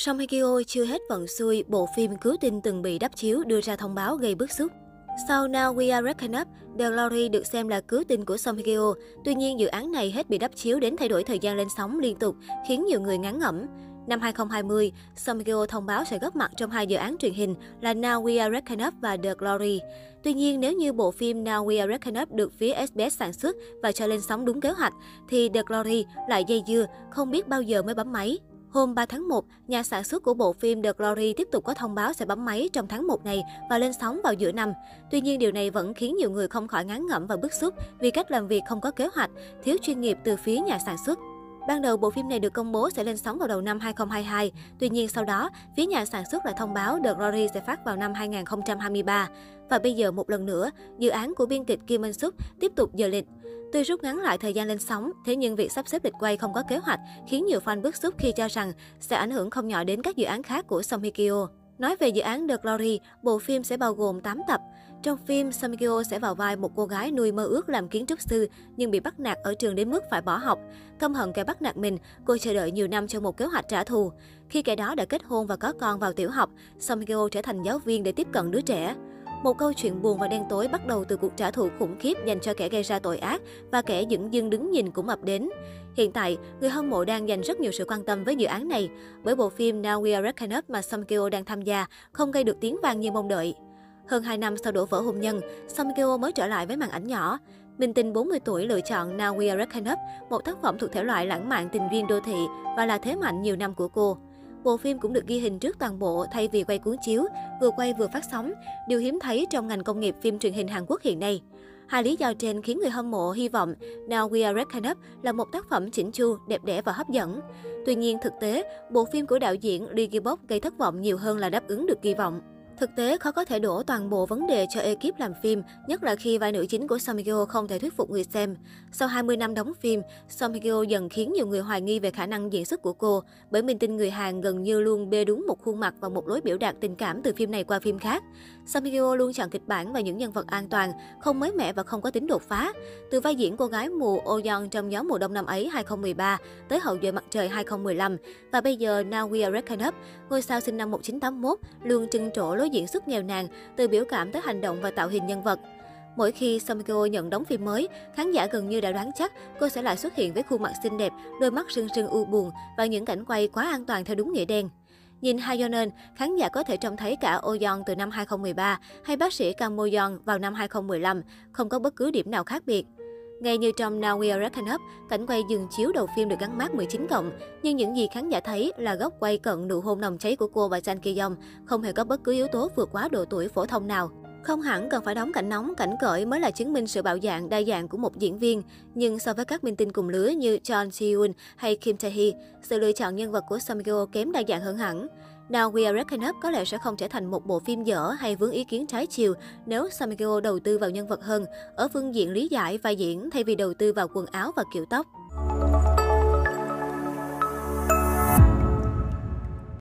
Song Hye Kyo chưa hết vận xui, bộ phim cứu tinh từng bị đắp chiếu đưa ra thông báo gây bức xúc. Sau Now We Are Reckon Up, The Glory được xem là cứu tinh của Song Hye Kyo. Tuy nhiên, dự án này hết bị đắp chiếu đến thay đổi thời gian lên sóng liên tục, khiến nhiều người ngán ngẩm. Năm 2020, Song Hye Kyo thông báo sẽ góp mặt trong hai dự án truyền hình là Now We Are Reckon Up và The Glory. Tuy nhiên, nếu như bộ phim Now We Are Reckon Up được phía SBS sản xuất và cho lên sóng đúng kế hoạch, thì The Glory lại dây dưa, không biết bao giờ mới bấm máy. Hôm 3 tháng 1, nhà sản xuất của bộ phim The Glory tiếp tục có thông báo sẽ bấm máy trong tháng 1 này và lên sóng vào giữa năm. Tuy nhiên, điều này vẫn khiến nhiều người không khỏi ngán ngẩm và bức xúc vì cách làm việc không có kế hoạch, thiếu chuyên nghiệp từ phía nhà sản xuất. Ban đầu, bộ phim này được công bố sẽ lên sóng vào đầu năm 2022. Tuy nhiên, sau đó, phía nhà sản xuất lại thông báo The Glory sẽ phát vào năm 2023. Và bây giờ, một lần nữa, dự án của biên kịch Kim Minh Suk tiếp tục giờ lịch. Tuy rút ngắn lại thời gian lên sóng, thế nhưng việc sắp xếp lịch quay không có kế hoạch khiến nhiều fan bức xúc khi cho rằng sẽ ảnh hưởng không nhỏ đến các dự án khác của Song Hye Kyo. Nói về dự án The Glory, bộ phim sẽ bao gồm 8 tập. Trong phim, Samgyo sẽ vào vai một cô gái nuôi mơ ước làm kiến trúc sư nhưng bị bắt nạt ở trường đến mức phải bỏ học. Căm hận kẻ bắt nạt mình, cô chờ đợi nhiều năm cho một kế hoạch trả thù. Khi kẻ đó đã kết hôn và có con vào tiểu học, Samgyo trở thành giáo viên để tiếp cận đứa trẻ. Một câu chuyện buồn và đen tối bắt đầu từ cuộc trả thù khủng khiếp dành cho kẻ gây ra tội ác và kẻ dững dưng đứng nhìn cũng ập đến. Hiện tại, người hâm mộ đang dành rất nhiều sự quan tâm với dự án này, bởi bộ phim Now We Are Reckoned Up mà Song Kyo đang tham gia không gây được tiếng vang như mong đợi. Hơn 2 năm sau đổ vỡ hôn nhân, Song Kyo mới trở lại với màn ảnh nhỏ. Minh tinh 40 tuổi lựa chọn Now We Are Reckoning Up, một tác phẩm thuộc thể loại lãng mạn tình duyên đô thị và là thế mạnh nhiều năm của cô. Bộ phim cũng được ghi hình trước toàn bộ thay vì quay cuốn chiếu, vừa quay vừa phát sóng, điều hiếm thấy trong ngành công nghiệp phim truyền hình Hàn Quốc hiện nay. Hai lý do trên khiến người hâm mộ hy vọng Now We Are Reckoning Up là một tác phẩm chỉnh chu, đẹp đẽ và hấp dẫn. Tuy nhiên, thực tế, bộ phim của đạo diễn Lee Ki-bok gây thất vọng nhiều hơn là đáp ứng được kỳ vọng. Thực tế, khó có thể đổ toàn bộ vấn đề cho ekip làm phim, nhất là khi vai nữ chính của Song Hye Kyo không thể thuyết phục người xem. Sau 20 năm đóng phim, Song Hye Kyo dần khiến nhiều người hoài nghi về khả năng diễn xuất của cô, bởi mình tin người Hàn gần như luôn bê đúng một khuôn mặt và một lối biểu đạt tình cảm từ phim này qua phim khác. Song Hye Kyo luôn chọn kịch bản và những nhân vật an toàn, không mới mẻ và không có tính đột phá. Từ vai diễn cô gái mù Oh Young trong gió mùa đông năm ấy 2013 tới hậu duệ mặt trời 2015 và bây giờ Now We Are Reckoned Up, ngôi sao sinh năm 1981 luôn trưng trổ lối diễn xuất nghèo nàn, từ biểu cảm tới hành động và tạo hình nhân vật. Mỗi khi Samiko nhận đóng phim mới, khán giả gần như đã đoán chắc cô sẽ lại xuất hiện với khuôn mặt xinh đẹp, đôi mắt sưng sưng u buồn và những cảnh quay quá an toàn theo đúng nghĩa đen. Nhìn Hayonen, khán giả có thể trông thấy cả oh Oyeon từ năm 2013 hay bác sĩ Kang Moyeon vào năm 2015, không có bất cứ điểm nào khác biệt. Ngay như trong Now We Are Reckon Up, cảnh quay dừng chiếu đầu phim được gắn mát 19 cộng, nhưng những gì khán giả thấy là góc quay cận nụ hôn nồng cháy của cô và Chan Ki Yong, không hề có bất cứ yếu tố vượt quá độ tuổi phổ thông nào. Không hẳn cần phải đóng cảnh nóng, cảnh cởi mới là chứng minh sự bạo dạng, đa dạng của một diễn viên. Nhưng so với các minh tinh cùng lứa như John Si-yoon hay Kim Tae-hee, sự lựa chọn nhân vật của Samgyo kém đa dạng hơn hẳn. Now We Are Reckoning Up có lẽ sẽ không trở thành một bộ phim dở hay vướng ý kiến trái chiều nếu Samgyo đầu tư vào nhân vật hơn, ở phương diện lý giải vai diễn thay vì đầu tư vào quần áo và kiểu tóc.